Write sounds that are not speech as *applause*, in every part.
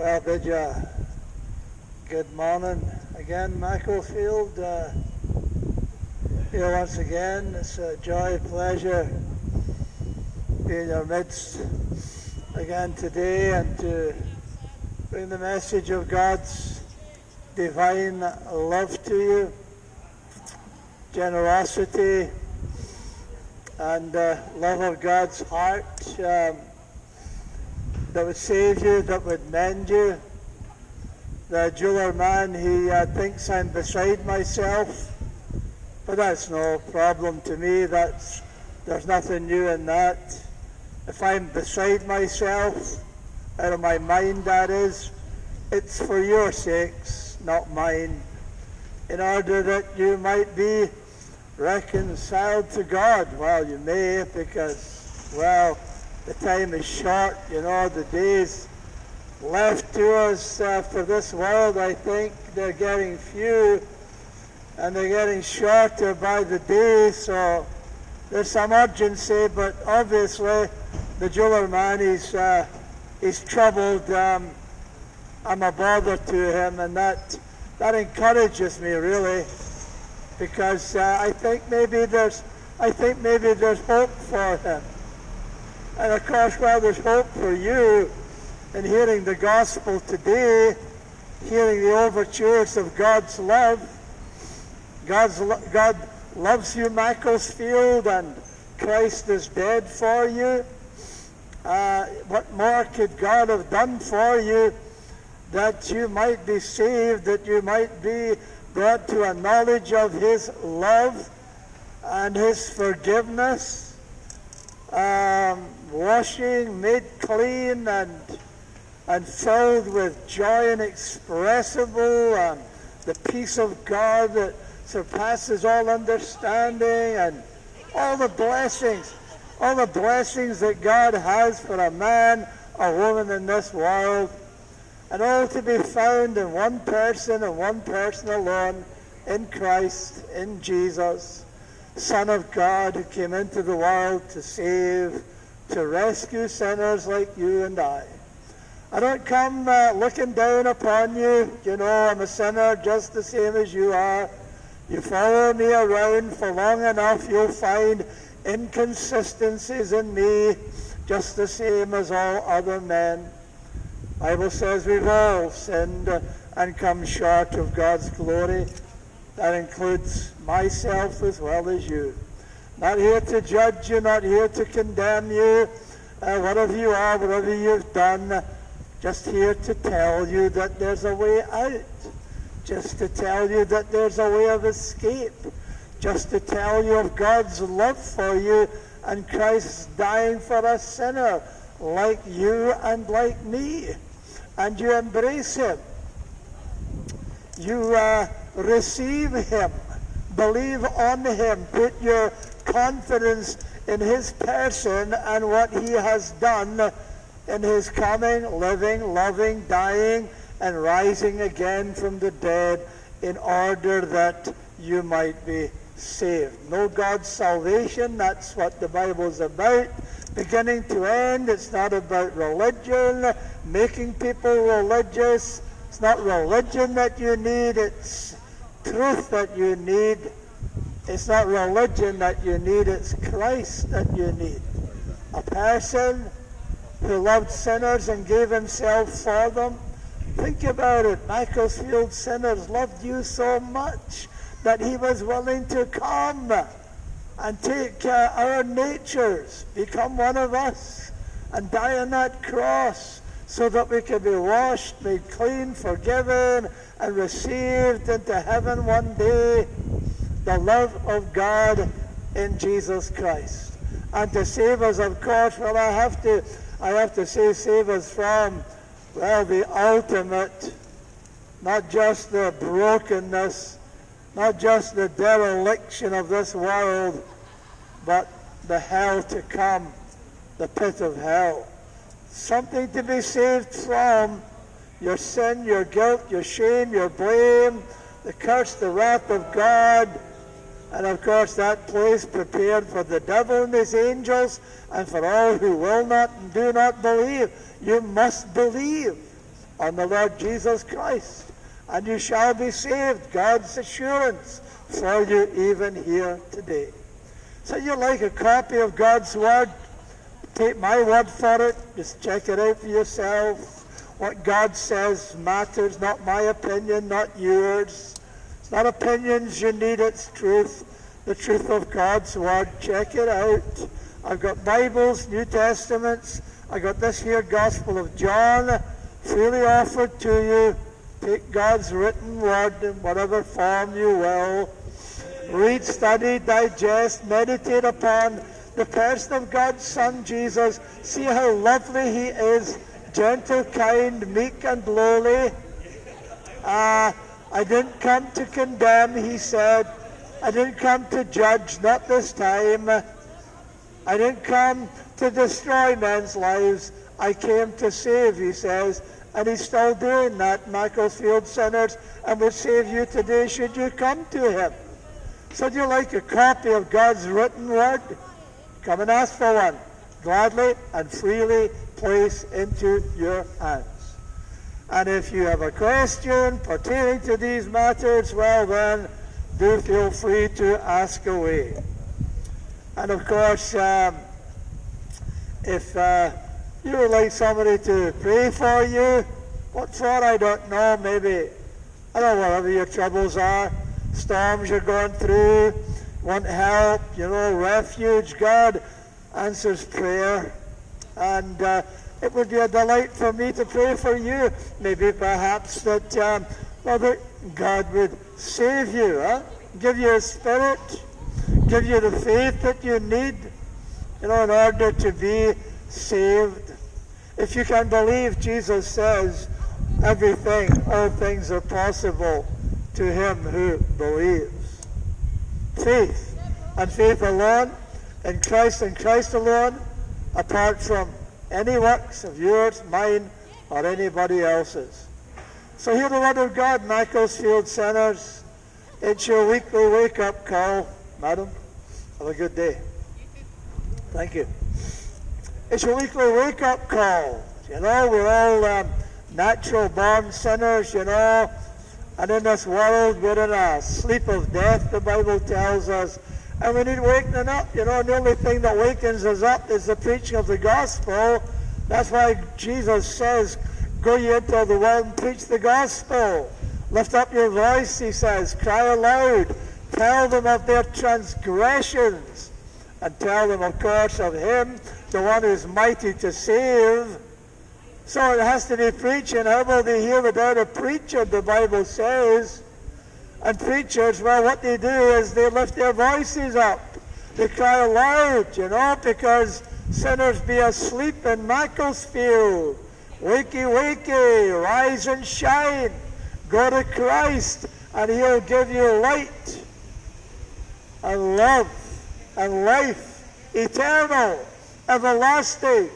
Well, bid you good morning again, Macclesfield. Uh, here once again, it's a joy, pleasure be in your midst again today and to bring the message of God's divine love to you, generosity, and uh, love of God's heart. Um, that would save you, that would mend you. The jeweler man, he uh, thinks I'm beside myself, but that's no problem to me. That's there's nothing new in that. If I'm beside myself, out of my mind, that is, it's for your sakes, not mine, in order that you might be reconciled to God. Well, you may, because, well, the time is short, you know, the days left to us uh, for this world, I think they're getting few and they're getting shorter by the day, so there's some urgency, but obviously the jeweler man, is uh, troubled. Um, I'm a bother to him, and that, that encourages me really, because uh, I think maybe there's, I think maybe there's hope for him. And of course, well, there's hope for you in hearing the gospel today, hearing the overtures of God's love. God's, God loves you, Macclesfield, and Christ is dead for you. Uh, what more could God have done for you that you might be saved, that you might be brought to a knowledge of His love and His forgiveness? Um, washing, made clean, and and filled with joy inexpressible, and the peace of God that surpasses all understanding, and all the blessings, all the blessings that God has for a man, a woman in this world, and all to be found in one person and one person alone, in Christ, in Jesus, Son of God, who came into the world to save to rescue sinners like you and I. I don't come uh, looking down upon you. You know, I'm a sinner just the same as you are. You follow me around for long enough, you'll find inconsistencies in me just the same as all other men. Bible says we've all sinned and come short of God's glory. That includes myself as well as you. Not here to judge you, not here to condemn you, uh, whatever you are, whatever you've done. Just here to tell you that there's a way out. Just to tell you that there's a way of escape. Just to tell you of God's love for you and Christ's dying for a sinner like you and like me. And you embrace him. You uh, receive him. Believe on him. Put your confidence in his person and what he has done in his coming, living, loving, dying, and rising again from the dead in order that you might be saved. Know God's salvation, that's what the Bible is about. Beginning to end, it's not about religion, making people religious. It's not religion that you need, it's truth that you need it's not religion that you need, it's Christ that you need. A person who loved sinners and gave himself for them. Think about it. Macclesfield sinners loved you so much that he was willing to come and take uh, our natures, become one of us, and die on that cross so that we could be washed, made clean, forgiven, and received into heaven one day the love of God in Jesus Christ. And to save us, of course, well, I have to, I have to say, save us from, well, the ultimate, not just the brokenness, not just the dereliction of this world, but the hell to come, the pit of hell. Something to be saved from your sin, your guilt, your shame, your blame, the curse, the wrath of God, and of course, that place prepared for the devil and his angels and for all who will not and do not believe. You must believe. on the Lord Jesus Christ, and you shall be saved. God's assurance for you even here today. So you like a copy of God's Word? Take my word for it. Just check it out for yourself. What God says matters, not my opinion, not yours. Not opinions you need, it's truth. The truth of God's Word. Check it out. I've got Bibles, New Testaments. I've got this here Gospel of John freely offered to you. Take God's written word in whatever form you will. Read, study, digest, meditate upon the person of God's Son Jesus. See how lovely he is, gentle, kind, meek, and lowly. Uh, I didn't come to condemn, he said. I didn't come to judge, not this time. I didn't come to destroy men's lives. I came to save, he says. And he's still doing that, Macclesfield sinners, and will save you today should you come to him. So do you like a copy of God's written word? Come and ask for one. Gladly and freely place into your hands. And if you have a question pertaining to these matters, well then, do feel free to ask away. And of course, um, if uh, you would like somebody to pray for you, what for I don't know, maybe, I don't know, whatever your troubles are, storms you're going through, want help, you know, refuge, God answers prayer. And uh, it would be a delight for me to pray for you. Maybe perhaps that, um, well, God would save you, huh? give you a spirit, give you the faith that you need, you know, in order to be saved. If you can believe, Jesus says, everything, all things are possible to him who believes. Faith, and faith alone, in Christ and Christ alone, apart from any works of yours, mine, or anybody else's. So hear the word of God, Macclesfield sinners. It's your weekly wake-up call, madam. Have a good day. Thank you. It's your weekly wake-up call. You know, we're all um, natural-born sinners, you know. And in this world, we're in a sleep of death, the Bible tells us. And we need wakening up. You know, the only thing that wakens us up is the preaching of the gospel. That's why Jesus says, Go ye into the world and preach the gospel. Lift up your voice, he says. Cry aloud. Tell them of their transgressions. And tell them, of course, of him, the one who is mighty to save. So it has to be preaching. How will they hear without a preacher, the Bible says? And preachers, well, what they do is they lift their voices up. They cry aloud, you know, because sinners be asleep in Macclesfield. Wakey, wakey, rise and shine. Go to Christ, and He'll give you light and love and life, eternal, everlasting,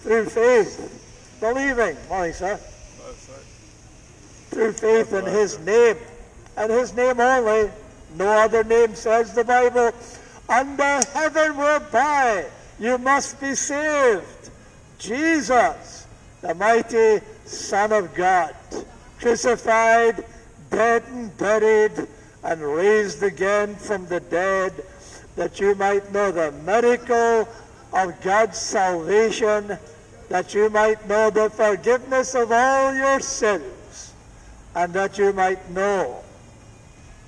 through faith, believing. Morning, sir. Through faith in His name and his name only. No other name, says the Bible, under heaven whereby you must be saved. Jesus, the mighty Son of God, crucified, dead and buried, and raised again from the dead, that you might know the miracle of God's salvation, that you might know the forgiveness of all your sins, and that you might know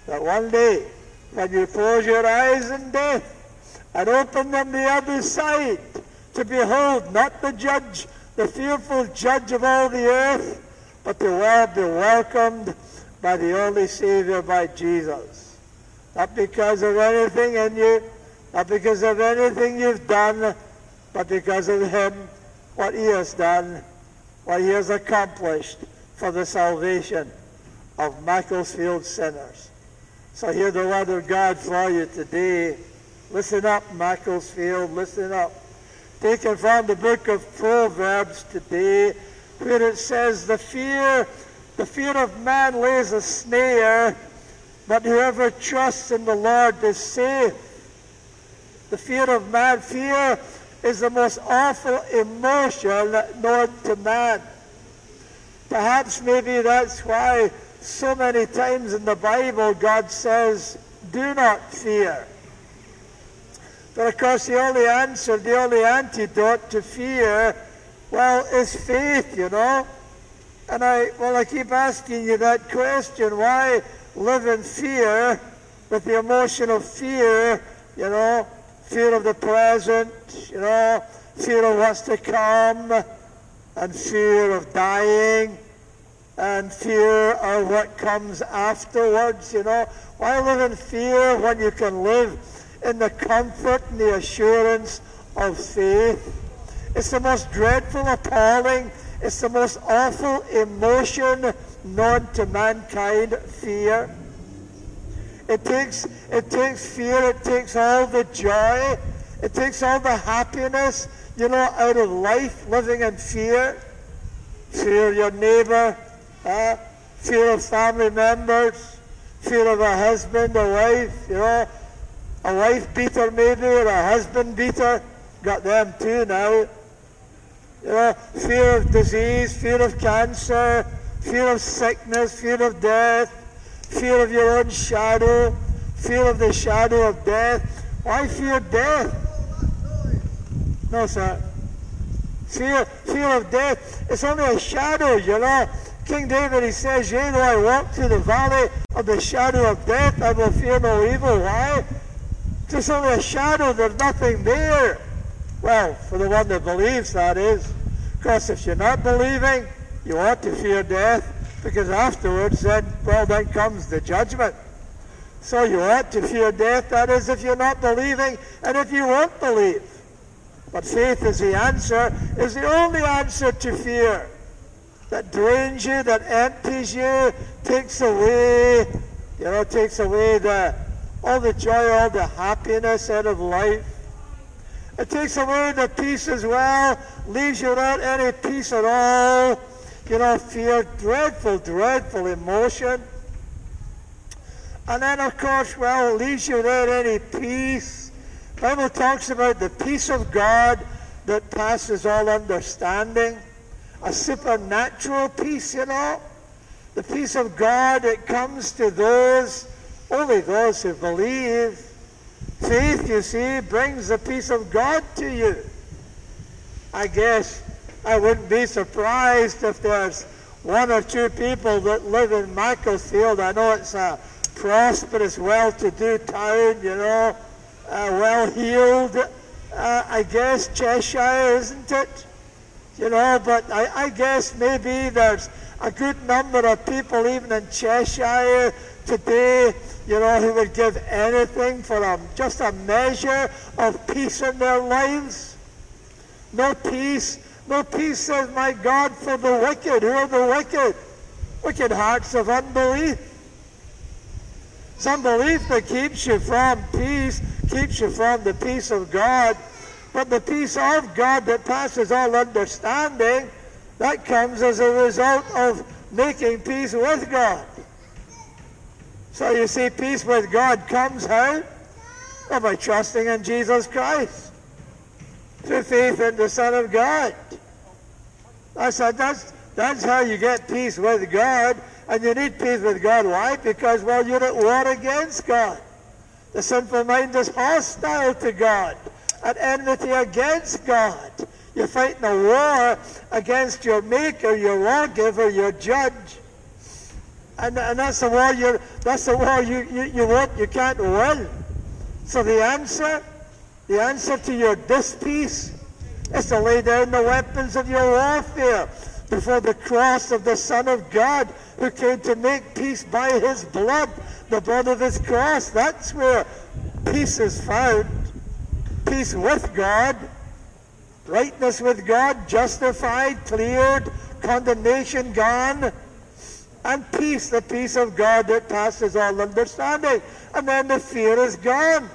that one day, when you close your eyes in death and open them the other side, to behold not the judge, the fearful judge of all the earth, but to well be welcomed by the only Savior, by Jesus. Not because of anything in you, not because of anything you've done, but because of Him, what He has done, what He has accomplished for the salvation of Macclesfield sinners. So hear the word of God for you today. Listen up, Macclesfield, listen up. Taken from the book of Proverbs today, where it says, The fear, the fear of man lays a snare, but whoever trusts in the Lord is safe. The fear of man, fear is the most awful emotion known to man. Perhaps maybe that's why so many times in the Bible God says, do not fear. But of course, the only answer, the only antidote to fear, well, is faith, you know. And I, well, I keep asking you that question why live in fear with the emotion of fear, you know, fear of the present, you know, fear of what's to come, and fear of dying, and fear of what comes afterwards, you know. Why live in fear when you can live in the comfort and the assurance of faith? It's the most dreadful, appalling, it's the most awful emotion known to mankind, fear. It takes, it takes fear, it takes all the joy, it takes all the happiness, you know, out of life, living in fear. Fear your neighbor, uh, fear of family members, fear of a husband, a wife, you know, a wife beater maybe, or a husband beater. Got them too now. You know, fear of disease, fear of cancer, fear of sickness, fear of death, fear of your own shadow, fear of the shadow of death. Why fear death? No, sir. Fear, fear of death. It's only a shadow, you know. King David, he says, Yea, though I walk through the valley of the shadow of death, I will fear no evil. Why? It's only a shadow, there's nothing there. Well, for the one that believes, that is. Because if you're not believing, you ought to fear death because afterwards then, well, then comes the judgment. So you ought to fear death, that is, if you're not believing and if you won't believe. But faith is the answer, is the only answer to fear that drains you, that empties you, takes away, you know, takes away the all the joy, all the happiness out of life. It takes away the peace as well, leaves you without any peace at all you know, fear, dreadful, dreadful emotion. And then, of course, well, it leaves you without any peace. The Bible talks about the peace of God that passes all understanding. A supernatural peace, you know. The peace of God that comes to those, only those who believe. Faith, you see, brings the peace of God to you. I guess I wouldn't be surprised if there's one or two people that live in Macclesfield. I know it's a prosperous, well-to-do town, you know, uh, well-heeled. Uh, I guess Cheshire, isn't it? You know, but I, I guess maybe there's a good number of people even in Cheshire today, you know, who would give anything for a, just a measure of peace in their lives. No peace no peace, says my God, for the wicked. Who are the wicked? Wicked hearts of unbelief. It's unbelief that keeps you from peace, keeps you from the peace of God. But the peace of God that passes all understanding, that comes as a result of making peace with God. So you see, peace with God comes how? Well, by trusting in Jesus Christ through faith in the Son of God. I said, that's, that's how you get peace with God. And you need peace with God. Why? Because, well, you're at war against God. The sinful mind is hostile to God, at enmity against God. You're fighting a war against your maker, your lawgiver, your judge. And, and that's the war you that's the war you, you, you won't you can't win. So the answer the answer to your dispeace is to lay down the weapons of your warfare before the cross of the Son of God who came to make peace by his blood, the blood of his cross. That's where peace is found. Peace with God, rightness with God, justified, cleared, condemnation gone, and peace, the peace of God that passes all understanding. And then the fear is gone.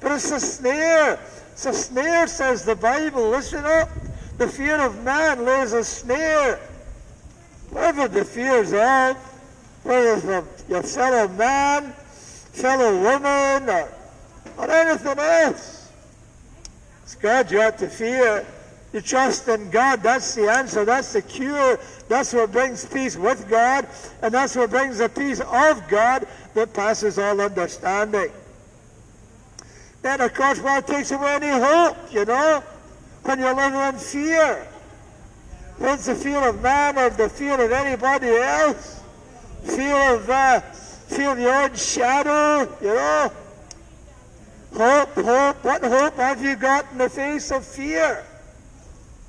But it's a snare. It's a snare, says the Bible. Listen up. The fear of man lays a snare. Whatever the fears of, whether it's your fellow man, fellow woman, or, or anything else. It's God you ought to fear. You trust in God. That's the answer. That's the cure. That's what brings peace with God. And that's what brings the peace of God that passes all understanding. Then, of course, well, takes away any hope, you know, when you're living in fear. What's the fear of man or the fear of anybody else? Fear of, uh, fear of your own shadow, you know? Hope, hope. What hope have you got in the face of fear?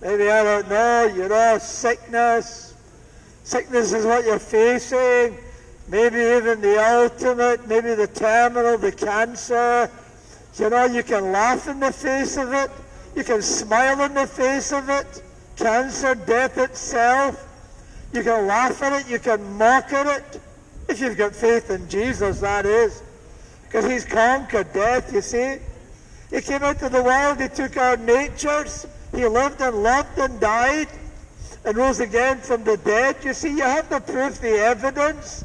Maybe, I don't know, you know, sickness. Sickness is what you're facing. Maybe even the ultimate, maybe the terminal, the cancer. You know, you can laugh in the face of it. You can smile in the face of it. Cancer, death itself. You can laugh at it. You can mock at it. If you've got faith in Jesus, that is. Because he's conquered death, you see. He came into the world. He took our natures. He lived and loved and died and rose again from the dead. You see, you have the proof, the evidence.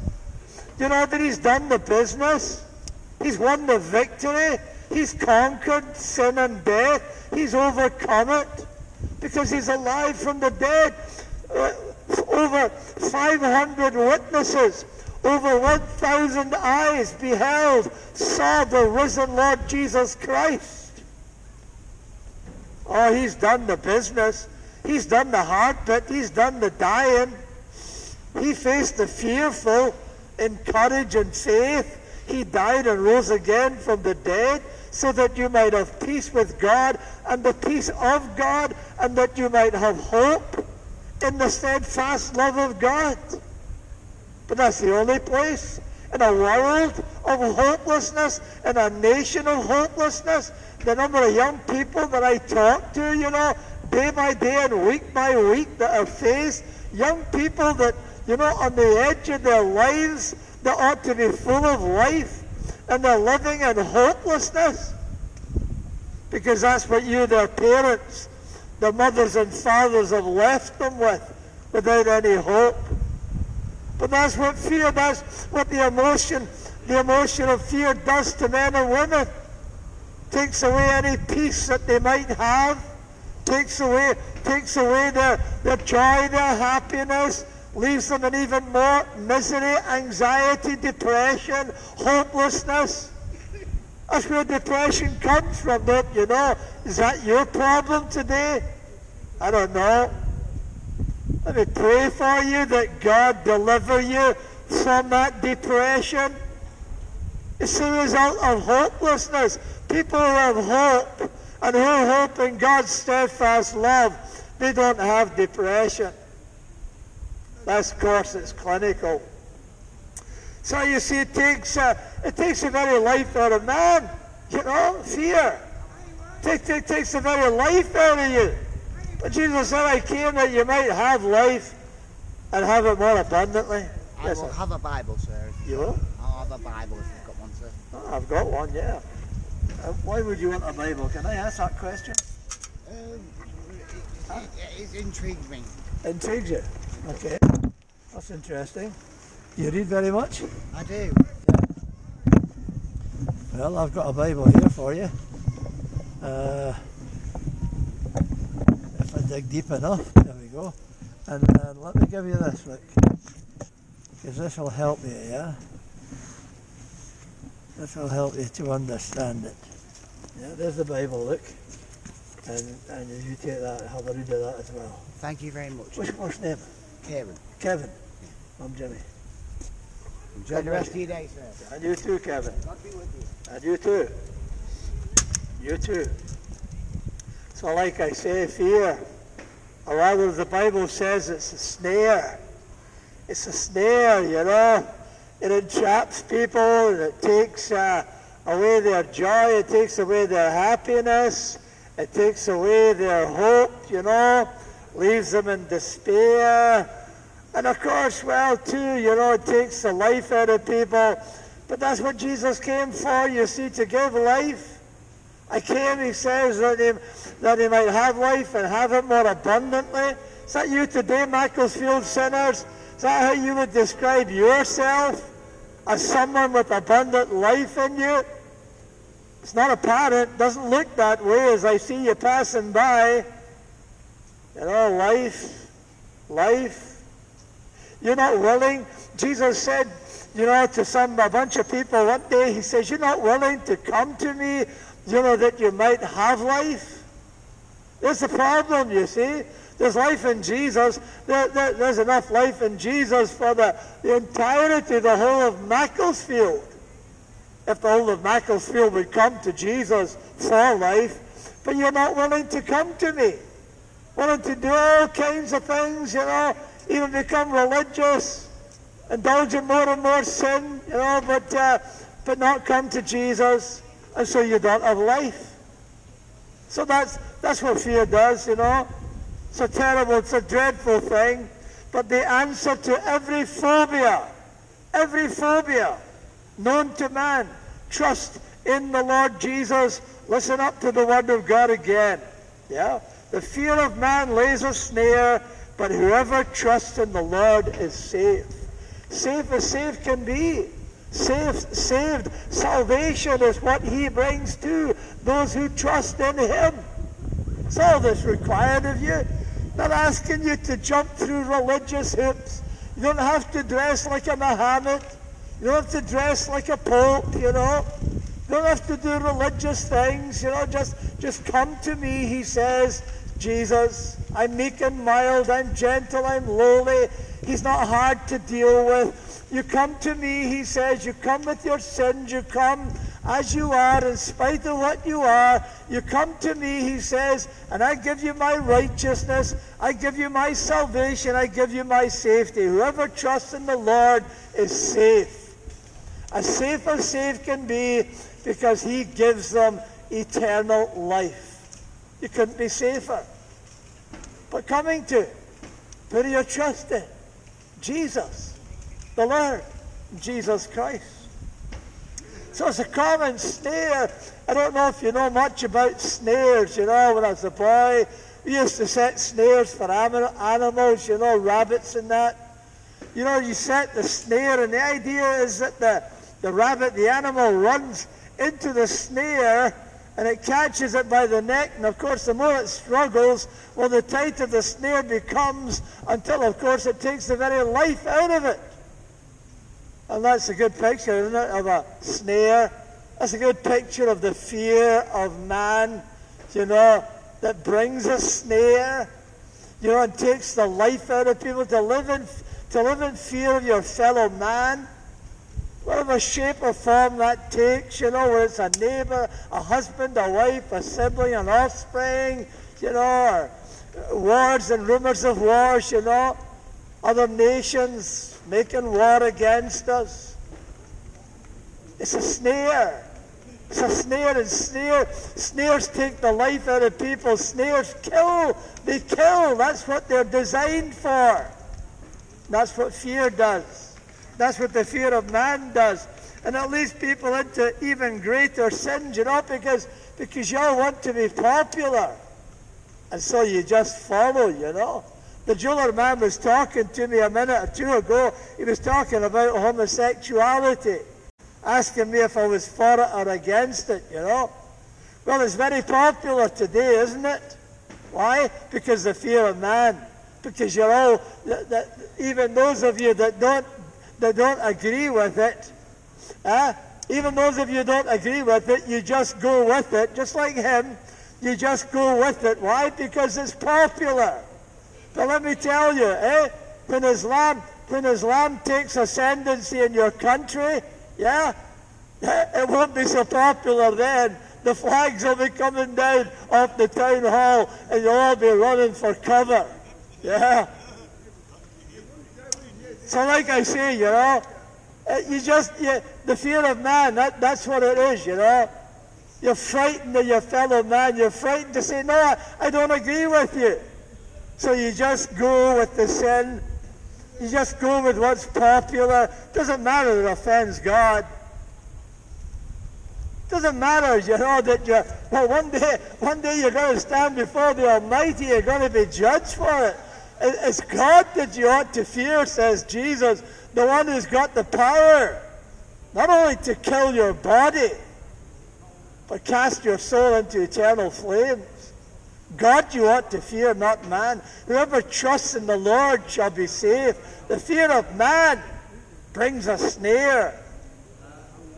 You know that he's done the business. He's won the victory. He's conquered sin and death. He's overcome it because he's alive from the dead. Uh, over 500 witnesses, over 1,000 eyes beheld, saw the risen Lord Jesus Christ. Oh, he's done the business. He's done the hard bit. He's done the dying. He faced the fearful in courage and faith. He died and rose again from the dead so that you might have peace with God and the peace of God, and that you might have hope in the steadfast love of God. But that's the only place in a world of hopelessness, in a nation of hopelessness. The number of young people that I talk to, you know, day by day and week by week that are faced, young people that, you know, on the edge of their lives that ought to be full of life and they're living in hopelessness because that's what you, their parents, their mothers and fathers have left them with without any hope. But that's what fear does, what the emotion, the emotion of fear does to men and women. Takes away any peace that they might have, takes away, takes away their, their joy, their happiness, leaves them in even more misery, anxiety, depression, hopelessness. That's where depression comes from, don't you know? Is that your problem today? I don't know. Let me pray for you that God deliver you from that depression. It's the result of hopelessness. People who have hope and who hope in God's steadfast love, they don't have depression. That's, of course, it's clinical. So you see, it takes, uh, it takes the very life out of man. You know, fear. It, it takes the very life out of you. But Jesus said, I came that you might have life and have it more abundantly. I yes, will sir. have a Bible, sir. You will? I'll have a Bible if you've got one, sir. Oh, I've got one, yeah. Uh, why would you want a Bible? Can I ask that question? Um, it, it, it intrigued me. Intrigued you? Okay. That's interesting. You read very much? I do. Yeah. Well, I've got a Bible here for you. Uh, if I dig deep enough, there we go. And, and let me give you this, look. Because this will help you, yeah? This will help you to understand it. Yeah, there's the Bible, look. And, and you take that, and have a read of that as well. Thank you very much. What's your first name? Kevin. Kevin. I'm Jimmy. Enjoy the rest of your day, sir. And you too, Kevin. God be with you. And you too. You too. So like I say, fear, or rather the Bible says it's a snare. It's a snare, you know. It entraps people and it takes uh, away their joy, it takes away their happiness, it takes away their hope, you know, leaves them in despair and of course, well, too, you know, it takes the life out of people. But that's what Jesus came for, you see, to give life. I came, he says, that that he might have life and have it more abundantly. Is that you today, Macclesfield sinners? Is that how you would describe yourself? As someone with abundant life in you? It's not apparent, doesn't look that way as I see you passing by. You know, life, life. You're not willing. Jesus said, you know, to some a bunch of people one day, he says, You're not willing to come to me, you know, that you might have life. There's the problem, you see. There's life in Jesus. There, there, there's enough life in Jesus for the, the entirety, the whole of Macclesfield. If the whole of Macclesfield would come to Jesus for life, but you're not willing to come to me. Willing to do all kinds of things, you know, even become religious, indulge in more and more sin, you know, but, uh, but not come to Jesus, and so you don't have life. So that's, that's what fear does, you know. It's a terrible, it's a dreadful thing. But the answer to every phobia, every phobia known to man, trust in the Lord Jesus. Listen up to the word of God again. Yeah? The fear of man lays a snare, but whoever trusts in the Lord is safe. Safe as safe can be. Saved, saved. Salvation is what he brings to those who trust in him. It's all that's required of you. Not asking you to jump through religious hoops. You don't have to dress like a Muhammad. You don't have to dress like a pope, you know. You don't have to do religious things, you know. Just, just come to me, he says, Jesus. I'm meek and mild. I'm gentle. I'm lowly. He's not hard to deal with. You come to me, he says. You come with your sins. You come as you are, in spite of what you are. You come to me, he says, and I give you my righteousness. I give you my salvation. I give you my safety. Whoever trusts in the Lord is safe. As safe as safe can be because he gives them eternal life. You couldn't be safer. But coming to, put your trust in Jesus, the Lord, Jesus Christ. So it's a common snare. I don't know if you know much about snares. You know, when I was a boy, we used to set snares for animals, you know, rabbits and that. You know, you set the snare, and the idea is that the, the rabbit, the animal, runs into the snare and it catches it by the neck. And of course, the more it struggles, well, the tighter the snare becomes until, of course, it takes the very life out of it. And that's a good picture, isn't it, of a snare? That's a good picture of the fear of man, you know, that brings a snare, you know, and takes the life out of people to live in, to live in fear of your fellow man whatever shape or form that takes, you know, whether it's a neighbor, a husband, a wife, a sibling, an offspring, you know, or wars and rumors of wars, you know, other nations making war against us. It's a snare. It's a snare, and snare, snares take the life out of people. Snares kill. They kill. That's what they're designed for. That's what fear does. That's what the fear of man does. And it leads people into even greater sins, you know, because, because you all want to be popular. And so you just follow, you know. The jeweler man was talking to me a minute or two ago. He was talking about homosexuality, asking me if I was for it or against it, you know. Well, it's very popular today, isn't it? Why? Because the fear of man. Because you're all, even those of you that don't that don't agree with it, uh, even those of you don't agree with it, you just go with it, just like him. You just go with it. Why? Because it's popular. But let me tell you, eh? When Islam, when Islam takes ascendancy in your country, yeah, *laughs* it won't be so popular then. The flags will be coming down off the town hall, and you'll all be running for cover. Yeah. So, like I say, you know, uh, you just, you, the fear of man, that, that's what it is, you know. You're frightened of your fellow man. You're frightened to say, no, I, I don't agree with you. So you just go with the sin. You just go with what's popular. Doesn't matter it offends God. Doesn't matter, you know, that you well one day one day you're gonna stand before the Almighty, you're gonna be judged for it. It's God that you ought to fear, says Jesus, the one who's got the power not only to kill your body, but cast your soul into eternal flames. God you ought to fear, not man. Whoever trusts in the Lord shall be saved. The fear of man brings a snare.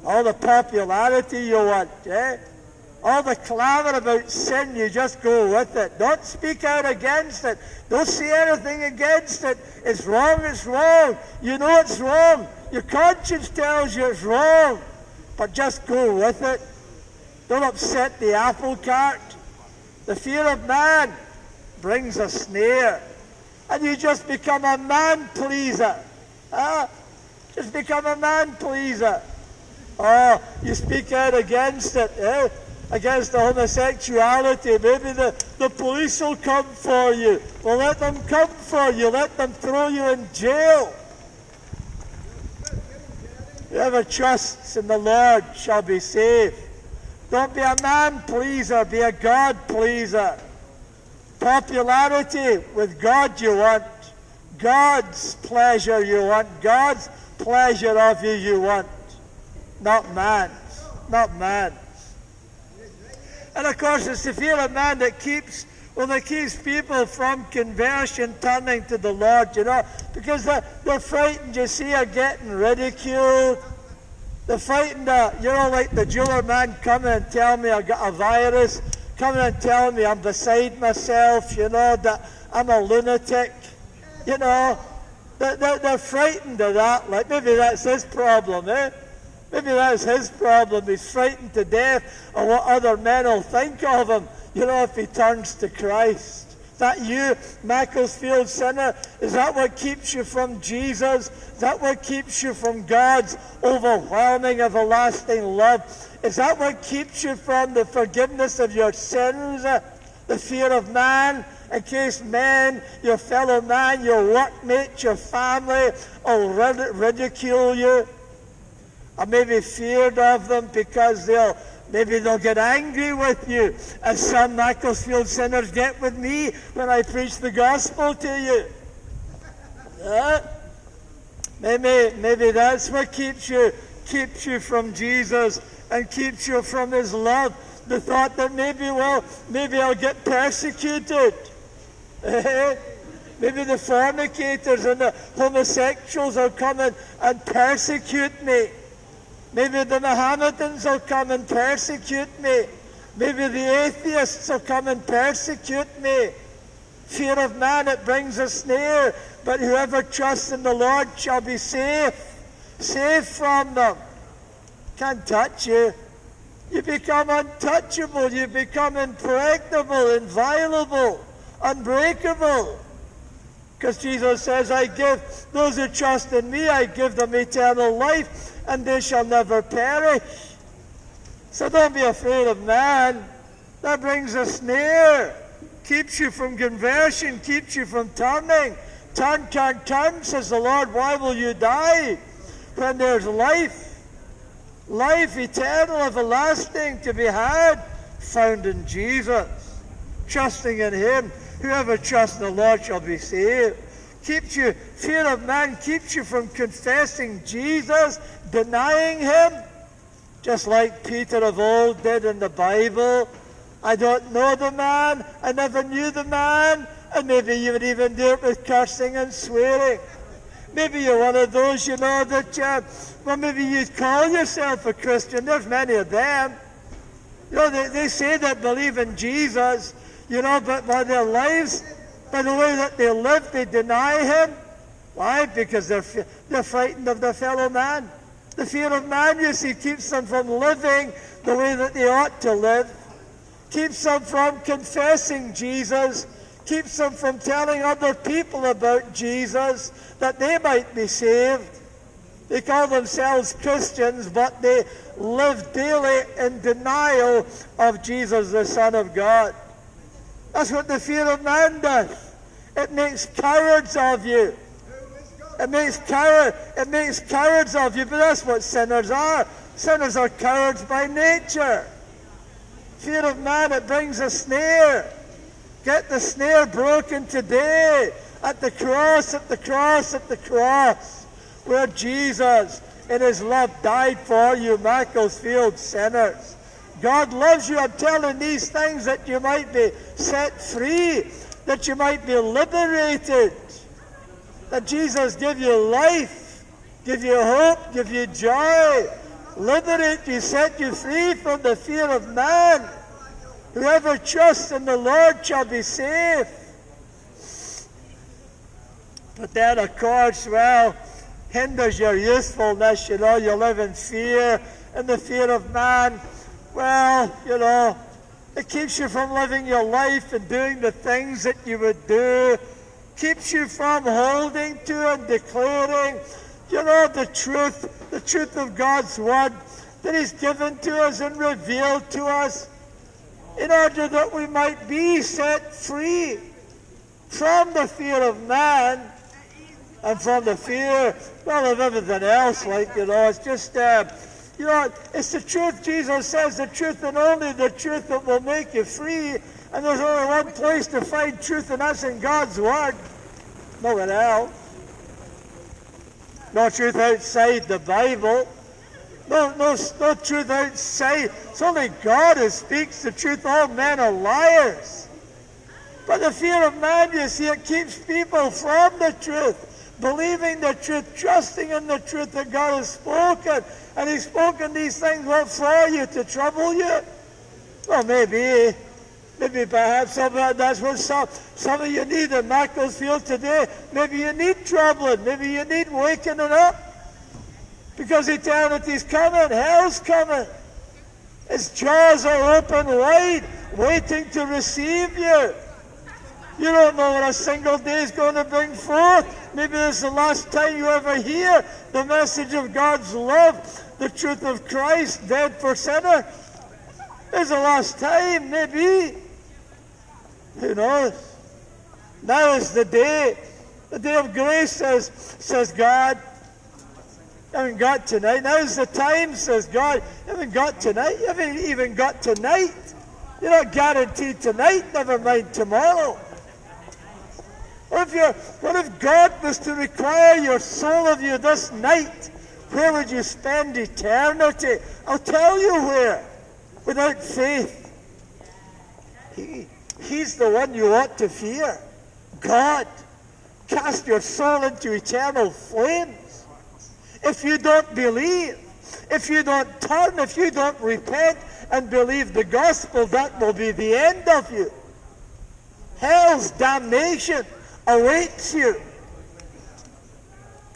All the popularity you want, eh? All the clamor about sin, you just go with it. Don't speak out against it. Don't say anything against it. It's wrong, it's wrong. You know it's wrong. Your conscience tells you it's wrong. But just go with it. Don't upset the apple cart. The fear of man brings a snare. And you just become a man pleaser. Huh? Just become a man pleaser. Oh, you speak out against it, eh? Against the homosexuality. Maybe the, the police will come for you. Well, let them come for you. Let them throw you in jail. Whoever trusts in the Lord shall be saved. Don't be a man pleaser, be a God pleaser. Popularity with God you want. God's pleasure you want. God's pleasure of you you want. Not man's. Not man's. And of course, it's the fear of man that keeps, well, that keeps people from conversion, turning to the Lord, you know, because they're, they're frightened, you see, of getting ridiculed. They're frightened, uh, you know, like the jeweler man coming and telling me I got a virus, coming and telling me I'm beside myself, you know, that I'm a lunatic, you know. They're, they're, they're frightened of that. Like, maybe that's his problem, eh? Maybe that's his problem. He's frightened to death of what other men will think of him, you know, if he turns to Christ. That you, Macclesfield sinner? Is that what keeps you from Jesus? Is that what keeps you from God's overwhelming, everlasting love? Is that what keeps you from the forgiveness of your sins? The fear of man? in case men, your fellow man, your workmates, your family will ridicule you or maybe feared of them because they'll maybe they'll get angry with you, as some Macclesfield sinners get with me when I preach the gospel to you. Maybe maybe that's what keeps you keeps you from Jesus and keeps you from his love. The thought that maybe well maybe I'll get persecuted. Eh? maybe the fornicators and the homosexuals will come and, and persecute me. Maybe the Mohammedans will come and persecute me. Maybe the atheists will come and persecute me. Fear of man, it brings a snare, but whoever trusts in the Lord shall be safe. Safe from them. Can't touch you. You become untouchable. You become impregnable, inviolable, unbreakable. Because Jesus says, I give those who trust in me, I give them eternal life and they shall never perish. So don't be afraid of man. That brings a snare, keeps you from conversion, keeps you from turning. Turn, turn, turn, says the Lord. Why will you die when there's life? Life eternal, everlasting to be had, found in Jesus. Trusting in Him. Whoever trusts in the Lord shall be saved keeps you, fear of man keeps you from confessing Jesus, denying him, just like Peter of old did in the Bible. I don't know the man, I never knew the man, and maybe you would even do it with cursing and swearing. Maybe you're one of those, you know, that, uh, well, maybe you call yourself a Christian. There's many of them. You know, they, they say they believe in Jesus, you know, but by their lives, by the way that they live, they deny him. Why? Because they're, they're frightened of their fellow man. The fear of man, you see, keeps them from living the way that they ought to live, keeps them from confessing Jesus, keeps them from telling other people about Jesus that they might be saved. They call themselves Christians, but they live daily in denial of Jesus, the Son of God. That's what the fear of man does. It makes cowards of you. It makes coward, it makes cowards of you, but that's what sinners are. Sinners are cowards by nature. Fear of man, it brings a snare. Get the snare broken today. At the cross, at the cross, at the cross. Where Jesus, in his love, died for you, Macclesfield sinners God loves you. I'm telling these things that you might be set free, that you might be liberated, that Jesus give you life, give you hope, give you joy, liberate you, set you free from the fear of man. Whoever trusts in the Lord shall be safe. But then, of course, well, hinders your usefulness. You know, you live in fear, in the fear of man, well, you know, it keeps you from living your life and doing the things that you would do. Keeps you from holding to and declaring, you know, the truth, the truth of God's word that He's given to us and revealed to us in order that we might be set free from the fear of man and from the fear, well, of everything else. Like, you know, it's just, uh, you know, it's the truth. Jesus says the truth and only the truth that will make you free. And there's only one place to find truth, and that's in God's Word. Nowhere else. No truth outside the Bible. No, no, no truth outside. It's only God who speaks the truth. All men are liars. But the fear of man, you see, it keeps people from the truth believing the truth, trusting in the truth that God has spoken. And He's spoken these things what for you, to trouble you? Well, maybe. Maybe perhaps some, that's what some, some of you need in Macclesfield today. Maybe you need troubling. Maybe you need waking up. Because eternity's coming. Hell's coming. Its jaws are open wide, waiting to receive you. You don't know what a single day is going to bring forth. Maybe this is the last time you ever hear the message of God's love, the truth of Christ, dead for sinner. It's the last time, maybe. Who knows? Now is the day. The day of grace, says, says God. You haven't got tonight. Now is the time, says God. You haven't got tonight. You haven't even got tonight. You're not guaranteed tonight, never mind tomorrow. What if, you, what if God was to require your soul of you this night? Where would you spend eternity? I'll tell you where. Without faith. He, he's the one you ought to fear. God. Cast your soul into eternal flames. If you don't believe, if you don't turn, if you don't repent and believe the gospel, that will be the end of you. Hell's damnation awaits you.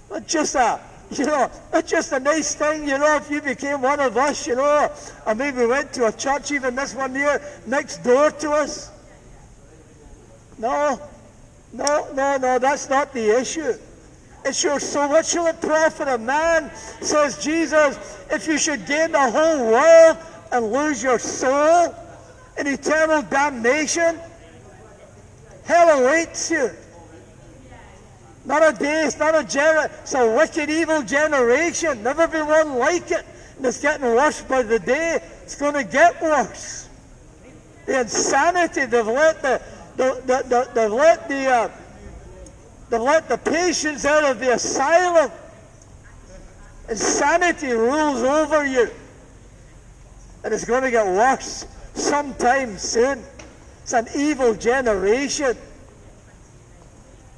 Not just a, you know, not just a nice thing, you know, if you became one of us, you know, or maybe went to a church, even this one here, next door to us. No, no, no, no, that's not the issue. It's your soul. What shall it profit a man, says Jesus, if you should gain the whole world and lose your soul in eternal damnation? Hell awaits you. Not a day, it's not a gener- it's a wicked, evil generation. Never been one like it. And it's getting worse by the day. It's going to get worse. The insanity, they've let the, the, the, the they've let the, uh, they've let the patients out of the asylum. Insanity rules over you. And it's going to get worse sometime soon. It's an evil generation.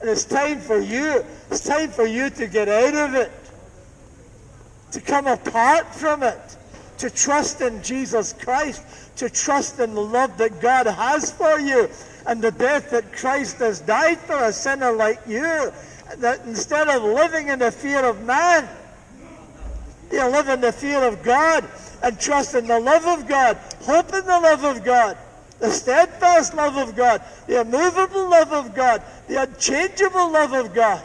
And it's time for you, it's time for you to get out of it, to come apart from it, to trust in Jesus Christ, to trust in the love that God has for you, and the death that Christ has died for a sinner like you. That instead of living in the fear of man, you live in the fear of God and trust in the love of God, hope in the love of God the steadfast love of God, the immovable love of God, the unchangeable love of God.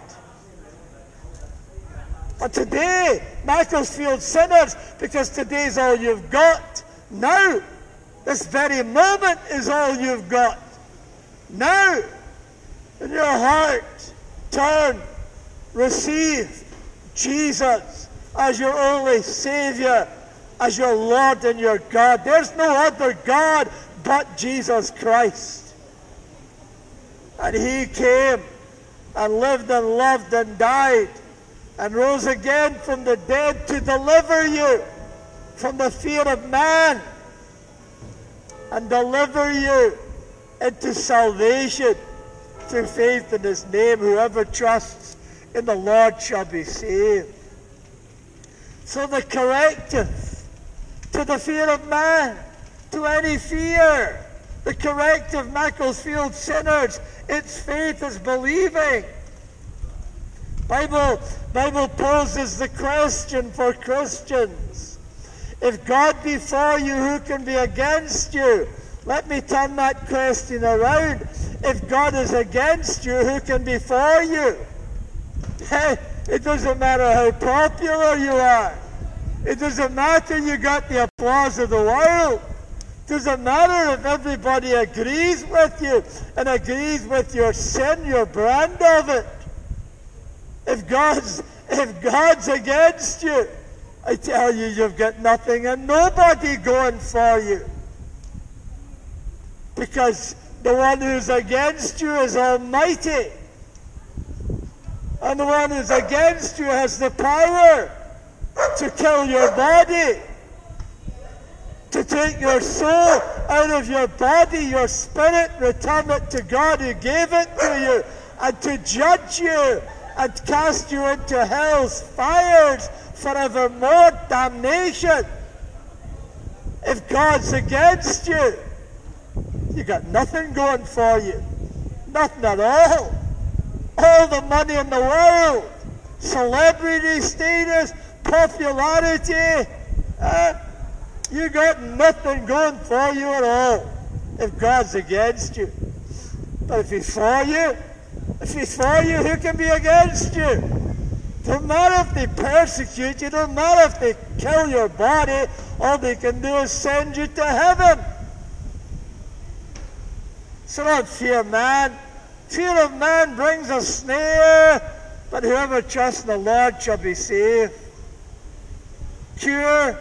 But today, Macclesfield sinners, because today is all you've got. Now, this very moment is all you've got. Now, in your heart, turn, receive Jesus as your only Savior, as your Lord and your God. There's no other God but Jesus Christ. And he came and lived and loved and died and rose again from the dead to deliver you from the fear of man and deliver you into salvation through faith in his name. Whoever trusts in the Lord shall be saved. So the corrective to the fear of man, to any fear, the corrective Macclesfield sinners, its faith is believing. Bible, Bible poses the question for Christians. If God be for you, who can be against you? Let me turn that question around. If God is against you, who can be for you? Hey, it doesn't matter how popular you are. It doesn't matter you got the applause of the world. It doesn't matter if everybody agrees with you and agrees with your sin, your brand of it. If God's if God's against you, I tell you, you've got nothing and nobody going for you. Because the one who's against you is almighty. And the one who's against you has the power to kill your body, to take your soul out of your body, your spirit, return it to God who gave it to you, and to judge you and cast you into hell's fires forevermore damnation. If God's against you, you got nothing going for you. Nothing at all. All the money in the world, celebrity status, popularity, uh, you got nothing going for you at all if God's against you. But if He's for you, if He's for you, who can be against you? Don't matter if they persecute you, don't matter if they kill your body, all they can do is send you to heaven. So fear man. Fear of man brings a snare, but whoever trusts in the Lord shall be saved. Pure,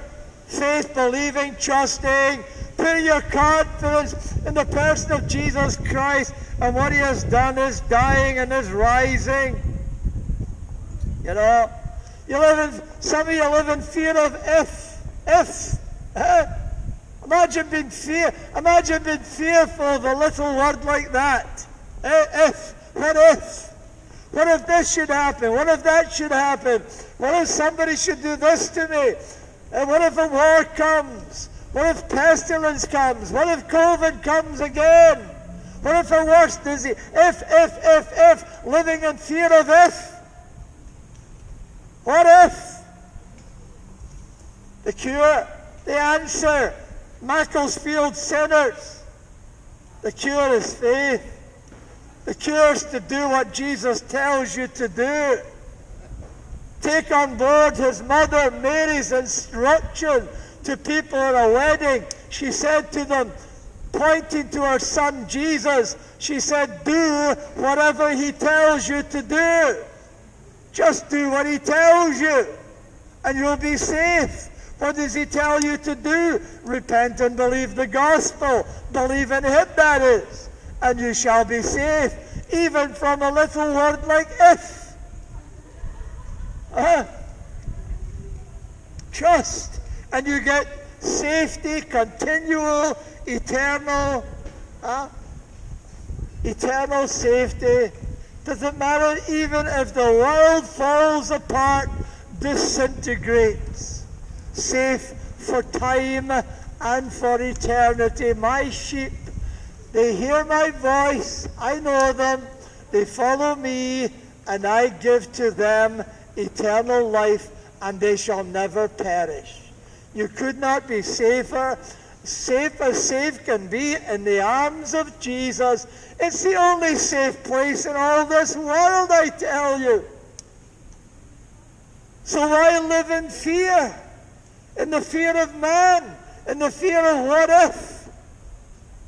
faith believing, trusting, put your confidence in the person of Jesus Christ and what he has done is dying and is rising. You know, you live in, some of you live in fear of if, if. Huh? Imagine being fear. Imagine being fearful of a little word like that. Eh, if. What if? What if this should happen? What if that should happen? What if somebody should do this to me? And what if a war comes? What if pestilence comes? What if COVID comes again? What if a worse disease? If, if, if, if, living in fear of if. What if? The cure, the answer, Macclesfield sinners. The cure is faith. The cure is to do what Jesus tells you to do. Take on board his mother Mary's instruction to people at a wedding. She said to them, pointing to her son Jesus, she said, Do whatever he tells you to do. Just do what he tells you, and you'll be safe. What does he tell you to do? Repent and believe the gospel. Believe in him, that is. And you shall be safe, even from a little word like if. Uh, trust. And you get safety, continual, eternal, uh, eternal safety. Doesn't matter even if the world falls apart, disintegrates safe for time and for eternity. My sheep, they hear my voice, I know them, they follow me, and I give to them eternal life, and they shall never perish. You could not be safer. Safe as safe can be in the arms of Jesus. It's the only safe place in all this world, I tell you. So why live in fear? In the fear of man, in the fear of what if.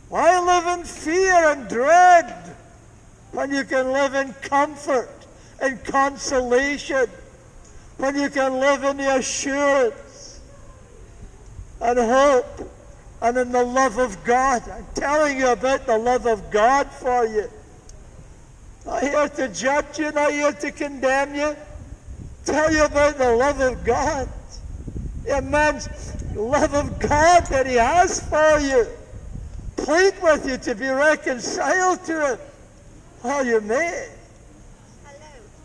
Why live in fear and dread when you can live in comfort and consolation, when you can live in the assurance and hope and in the love of God? I'm telling you about the love of God for you. Not here to judge you, not here to condemn you. Tell you about the love of God immense love of God that He has for you. plead with you to be reconciled to Him while you may.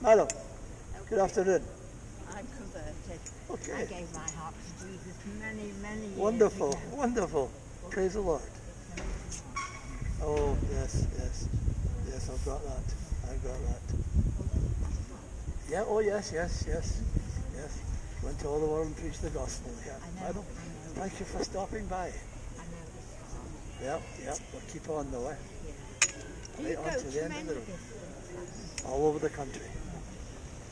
Hello. Madam, good afternoon. I'm converted. Okay. I gave my heart to Jesus many, many years Wonderful, ago. wonderful. Praise the Lord. Oh, yes, yes. Yes, I've got that. I've got that. Yeah, oh, yes, yes, yes. Went to all the world and preached the gospel. Yeah. I know, I thank you for stopping by. I know Yep, yep. We'll keep on the way. You Right on to the end of the road. All over the country.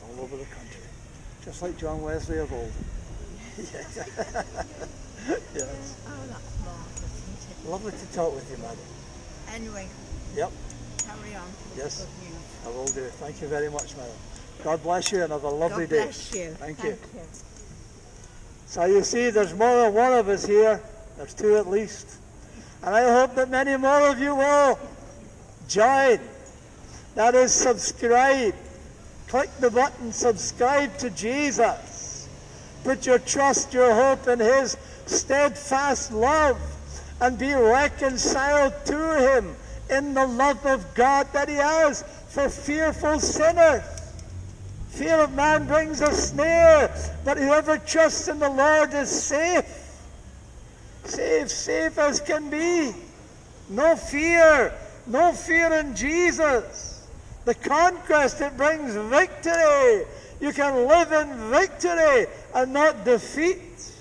All over the country. Just like John Wesley of old. yes. *laughs* yes. Oh, that's marvellous, Lovely to talk with you, madam. Anyway, Yep. carry on. Yes. I will do. Thank you very much, madam. God bless you and have a lovely God day. bless you. Thank you. you. So you see, there's more than one of us here. There's two at least. And I hope that many more of you will join. That is, subscribe. Click the button, subscribe to Jesus. Put your trust, your hope in His steadfast love and be reconciled to Him in the love of God that He has for fearful sinners. Fear of man brings a snare, but whoever trusts in the Lord is safe. Safe, safe as can be. No fear, no fear in Jesus. The conquest, it brings victory. You can live in victory and not defeat.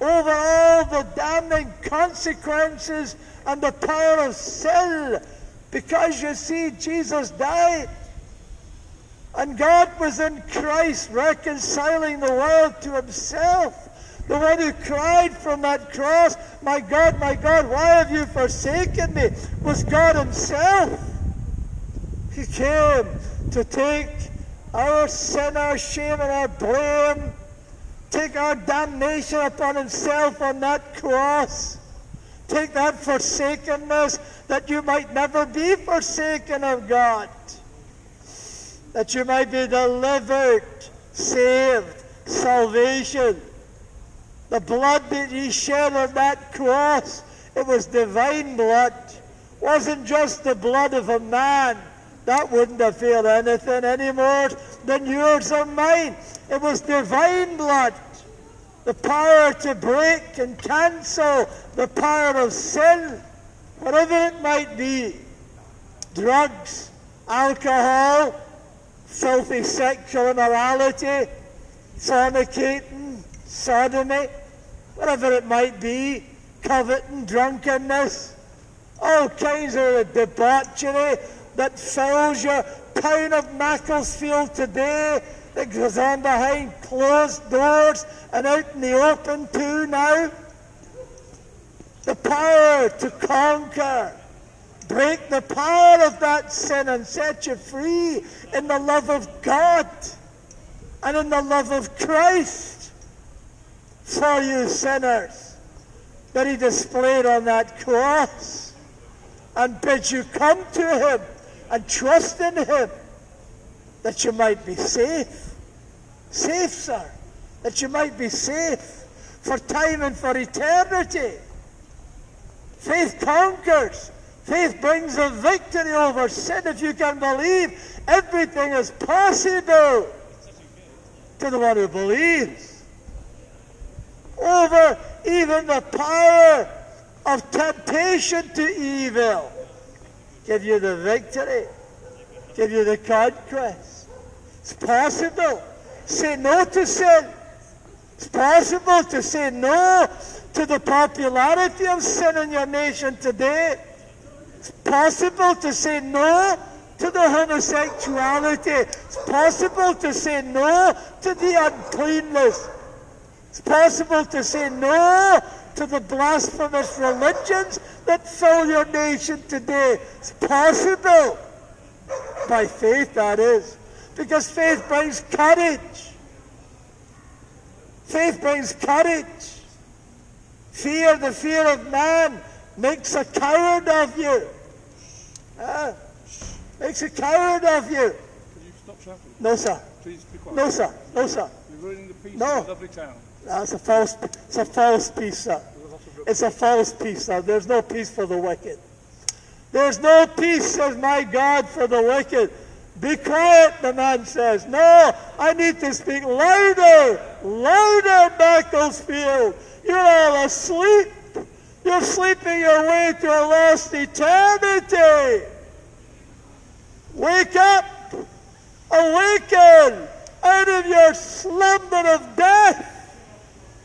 Over all the damning consequences and the power of sin. Because you see, Jesus died. And God was in Christ reconciling the world to himself. The one who cried from that cross, My God, my God, why have you forsaken me? was God himself. He came to take our sin, our shame, and our blame, take our damnation upon himself on that cross. Take that forsakenness that you might never be forsaken of God that you might be delivered, saved, salvation. The blood that he shed on that cross, it was divine blood. Wasn't just the blood of a man. That wouldn't avail anything any more than yours or mine. It was divine blood. The power to break and cancel the power of sin, whatever it might be. Drugs, alcohol, filthy sexual immorality, fornicating, sodomy, whatever it might be, coveting, drunkenness, all kinds of debauchery that fills your town of Macclesfield today that goes on behind closed doors and out in the open too now. The power to conquer break the power of that sin and set you free in the love of God and in the love of Christ for you sinners that He displayed on that cross and bid you come to Him and trust in Him that you might be safe. Safe, sir. That you might be safe for time and for eternity. Faith conquers. Faith brings a victory over sin. If you can believe, everything is possible to the one who believes. Over even the power of temptation to evil. Give you the victory. Give you the conquest. It's possible. Say no to sin. It's possible to say no to the popularity of sin in your nation today. It's possible to say no to the homosexuality. It's possible to say no to the uncleanness. It's possible to say no to the blasphemous religions that fill your nation today. It's possible. By faith, that is. Because faith brings courage. Faith brings courage. Fear, the fear of man, makes a coward of you. Ah, makes a coward of you. Could you stop shouting? No, sir. Please be quiet. No, sir. No, sir. You're ruining the peace No. of a lovely town. That's a false. It's a false peace, sir. There's a lot of It's a false peace. Now, there's no peace for the wicked. There's no peace, says my God, for the wicked. Be quiet, the man says. No, I need to speak louder, louder, Macclesfield. You're all asleep. You're sleeping your way to a lost eternity. Wake up, awaken out of your slumber of death.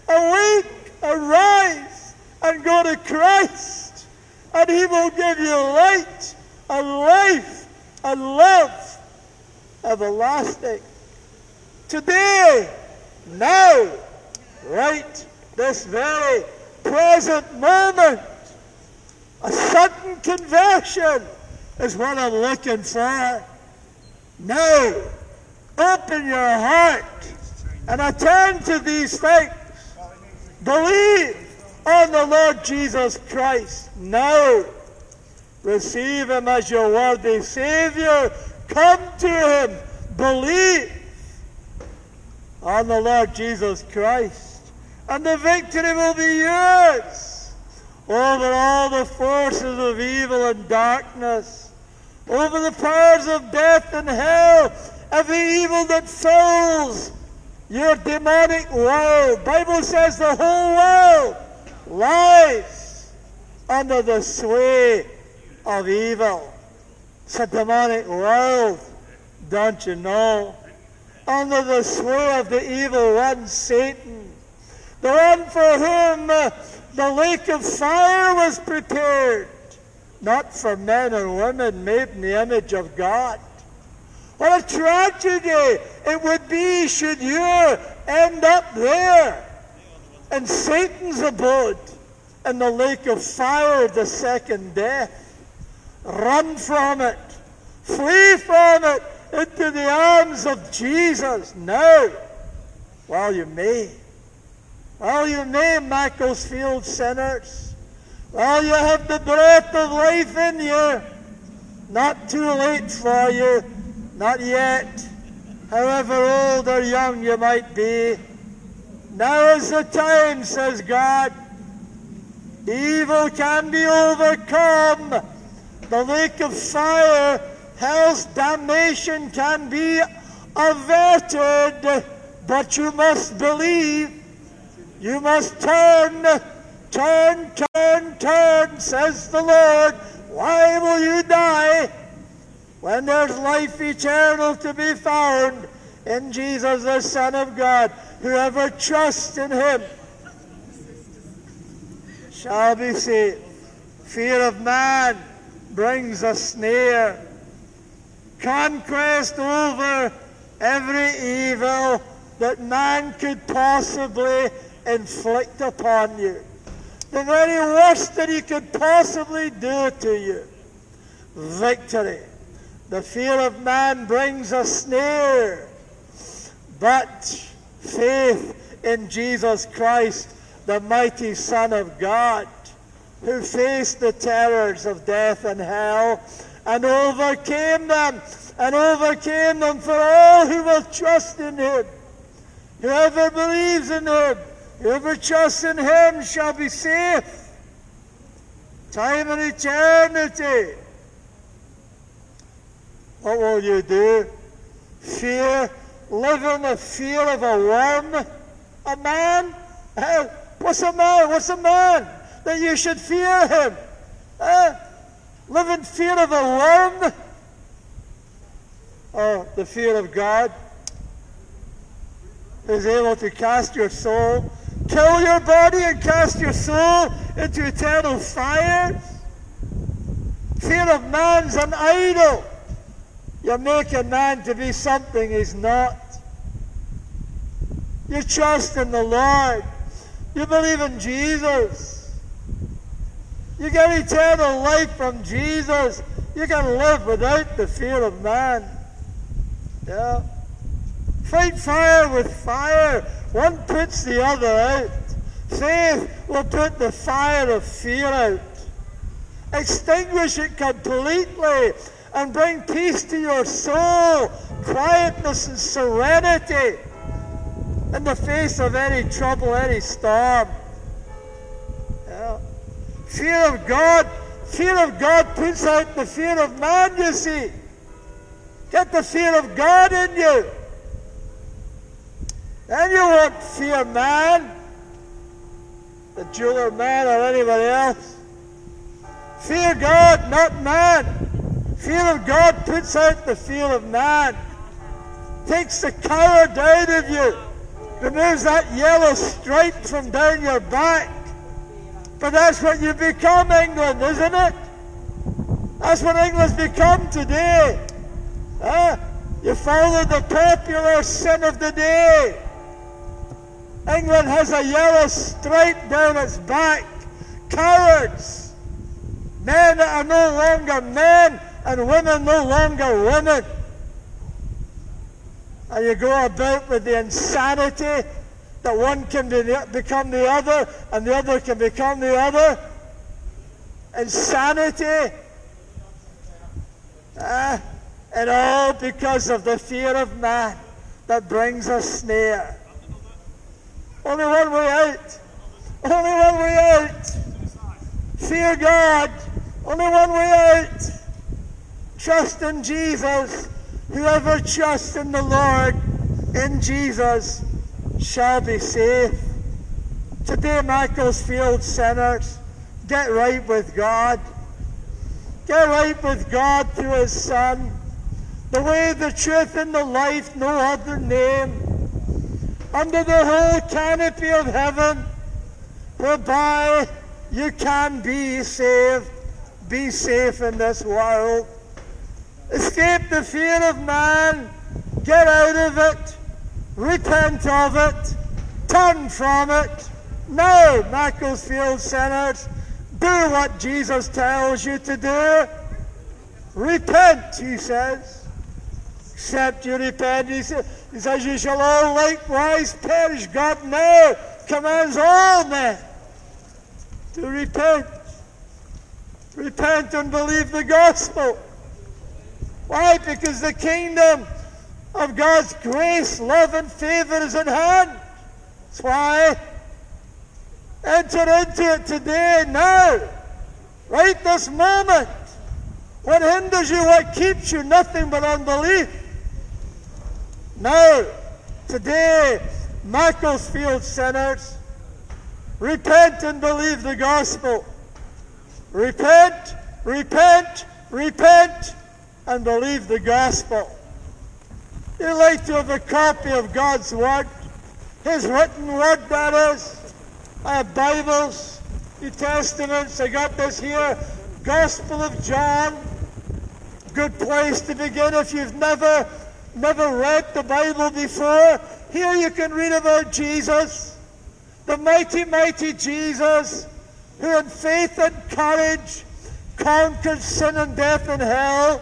Awake, arise, and go to Christ, and He will give you light and life and love everlasting. Today, now, right this very present moment, a sudden conversion is what I'm looking for. Now, open your heart and attend to these things. Believe on the Lord Jesus Christ now. Receive Him as your worthy Savior. Come to Him. Believe on the Lord Jesus Christ. And the victory will be yours over all the forces of evil and darkness, over the powers of death and hell, every evil that fills your demonic world. Bible says the whole world lies under the sway of evil. It's a demonic world, don't you know? Under the sway of the evil one, Satan. The one for whom uh, the lake of fire was prepared. Not for men and women made in the image of God. What a tragedy it would be should you end up there in Satan's abode in the lake of fire, the second death. Run from it. Flee from it into the arms of Jesus now while you may. While you may, Macclesfield sinners. While you have the breath of life in you. Not too late for you. Not yet. However old or young you might be. Now is the time, says God. Evil can be overcome. The lake of fire, hell's damnation can be averted. But you must believe. You must turn, turn, turn, turn, says the Lord. Why will you die when there's life eternal to be found in Jesus, the Son of God? Whoever trusts in him shall be saved. Fear of man brings a snare. Conquest over every evil that man could possibly inflict upon you. The very worst that he could possibly do to you. Victory. The fear of man brings a snare. But faith in Jesus Christ, the mighty Son of God, who faced the terrors of death and hell and overcame them, and overcame them for all who will trust in him. Whoever believes in him, whoever trusts in him shall be safe. Time and eternity. What will you do? Fear? Live in the fear of a worm? A man? What's a man? What's a man? That you should fear him? Uh, live in fear of a worm? Or the fear of God? is able to cast your soul, kill your body and cast your soul into eternal fire? Fear of man's an idol. You make a man to be something he's not. You trust in the Lord. You believe in Jesus. You get eternal life from Jesus. You can live without the fear of man. Yeah. Fight fire with fire. One puts the other out. Faith will put the fire of fear out. Extinguish it completely and bring peace to your soul, quietness and serenity in the face of any trouble, any storm. Yeah. Fear of God, fear of God puts out the fear of man, you see. Get the fear of God in you. Then you won't fear man, the jeweler man or anybody else. Fear God, not man. Fear of God puts out the fear of man. Takes the coward out of you. Removes that yellow stripe from down your back. But that's what you become, England, isn't it? That's what England's become today. Huh? You follow the popular sin of the day. England has a yellow stripe down its back. Cowards. Men that are no longer men and women no longer women. And you go about with the insanity that one can be, become the other and the other can become the other. Insanity. Ah, and all because of the fear of man that brings a snare. Only one way out. Only one way out. Fear God. Only one way out. Trust in Jesus. Whoever trusts in the Lord, in Jesus, shall be saved. Today, Macclesfield sinners, get right with God. Get right with God through His Son. The way, the truth, and the life, no other name. Under the whole canopy of heaven, whereby you can be saved, be safe in this world. Escape the fear of man, get out of it, repent of it, turn from it. Now, Macclesfield sinners, do what Jesus tells you to do. Repent, he says. Repent, he says, he says, you shall all likewise perish. God now commands all men to repent. Repent and believe the gospel. Why? Because the kingdom of God's grace, love, and favor is at hand. That's why. Enter into it today, now, right this moment. What hinders you, what keeps you? Nothing but unbelief. Now, today, Macclesfield sinners, repent and believe the gospel. Repent, repent, repent, and believe the gospel. You like to have a copy of God's Word, His written Word, that is. I have Bibles, New Testaments. I got this here, Gospel of John. Good place to begin if you've never, never read the Bible before. Here you can read about Jesus, the mighty, mighty Jesus, who in faith and courage conquered sin and death and hell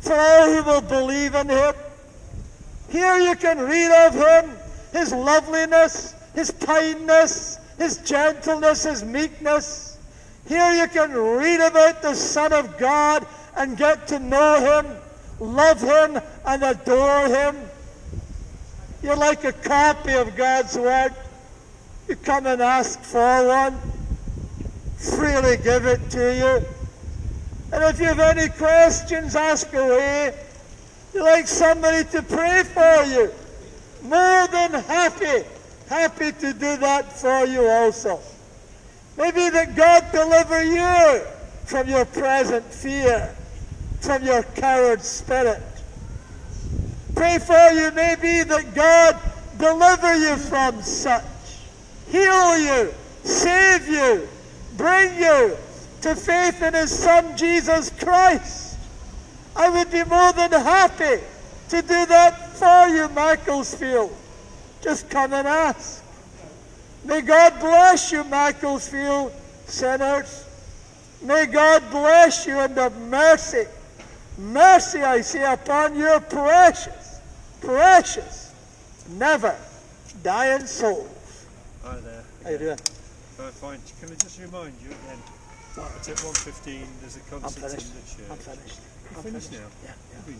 for all who will believe in him. Here you can read of him, his loveliness, his kindness, his gentleness, his meekness. Here you can read about the Son of God and get to know him, love him, and adore him. You're like a copy of God's Word. You come and ask for one, freely give it to you. And if you have any questions, ask away. You like somebody to pray for you. More than happy, happy to do that for you also. Maybe that God deliver you from your present fear, from your coward spirit. Pray for you, maybe that God deliver you from such, heal you, save you, bring you to faith in His Son Jesus Christ. I would be more than happy to do that for you, Macclesfield. Just come and ask. May God bless you, Macclesfield sinners. May God bless you and have mercy. Mercy, I see upon your precious, precious, never dying souls. Hi there. How you doing? Uh, fine. Can I just remind you again? It's at 1.15. There's a concert in the church. I'm finished. I'm finished now? Yeah. Doing